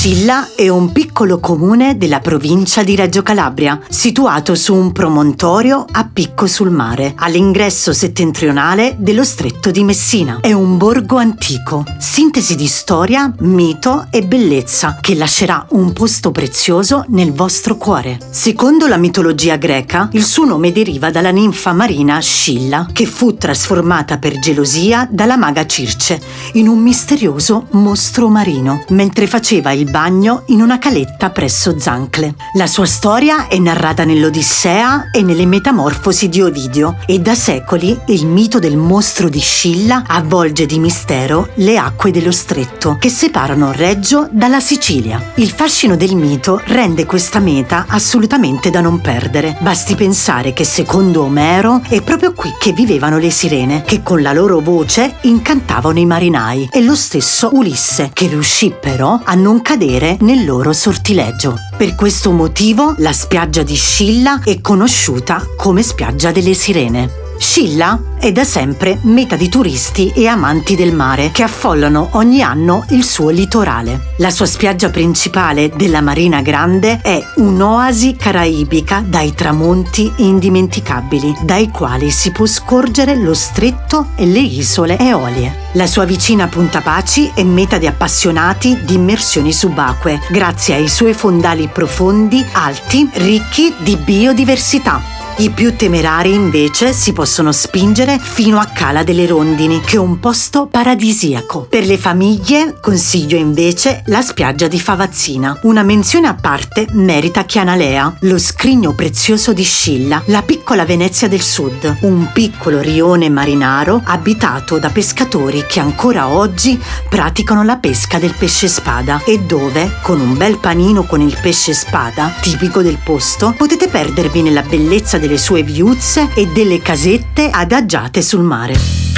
Scilla è un piccolo comune della provincia di Reggio Calabria, situato su un promontorio a picco sul mare, all'ingresso settentrionale dello stretto di Messina. È un borgo antico, sintesi di storia, mito e bellezza, che lascerà un posto prezioso nel vostro cuore. Secondo la mitologia greca, il suo nome deriva dalla ninfa marina Scilla, che fu trasformata per gelosia dalla maga Circe in un misterioso mostro marino, mentre faceva il bagno in una caletta presso Zancle. La sua storia è narrata nell'Odissea e nelle Metamorfosi di Ovidio e da secoli il mito del mostro di Scilla avvolge di mistero le acque dello stretto che separano Reggio dalla Sicilia. Il fascino del mito rende questa meta assolutamente da non perdere. Basti pensare che secondo Omero è proprio qui che vivevano le sirene, che con la loro voce incantavano i marinai e lo stesso Ulisse, che riuscì però a non cadere nel loro sortileggio. Per questo motivo la spiaggia di Scilla è conosciuta come spiaggia delle sirene. Scilla è da sempre meta di turisti e amanti del mare che affollano ogni anno il suo litorale. La sua spiaggia principale della Marina Grande è un'oasi caraibica dai tramonti indimenticabili, dai quali si può scorgere lo stretto e le isole Eolie. La sua vicina Punta Paci è meta di appassionati di immersioni subacquee, grazie ai suoi fondali profondi, alti, ricchi di biodiversità. I più temerari invece si possono spingere fino a Cala delle Rondini, che è un posto paradisiaco. Per le famiglie consiglio invece la spiaggia di Favazzina. Una menzione a parte merita Chianalea, lo scrigno prezioso di Scilla, la piccola Venezia del Sud, un piccolo rione marinaro abitato da pescatori che ancora oggi praticano la pesca del pesce spada e dove, con un bel panino con il pesce spada, tipico del posto, potete perdervi nella bellezza delle sue viuzze e delle casette adagiate sul mare.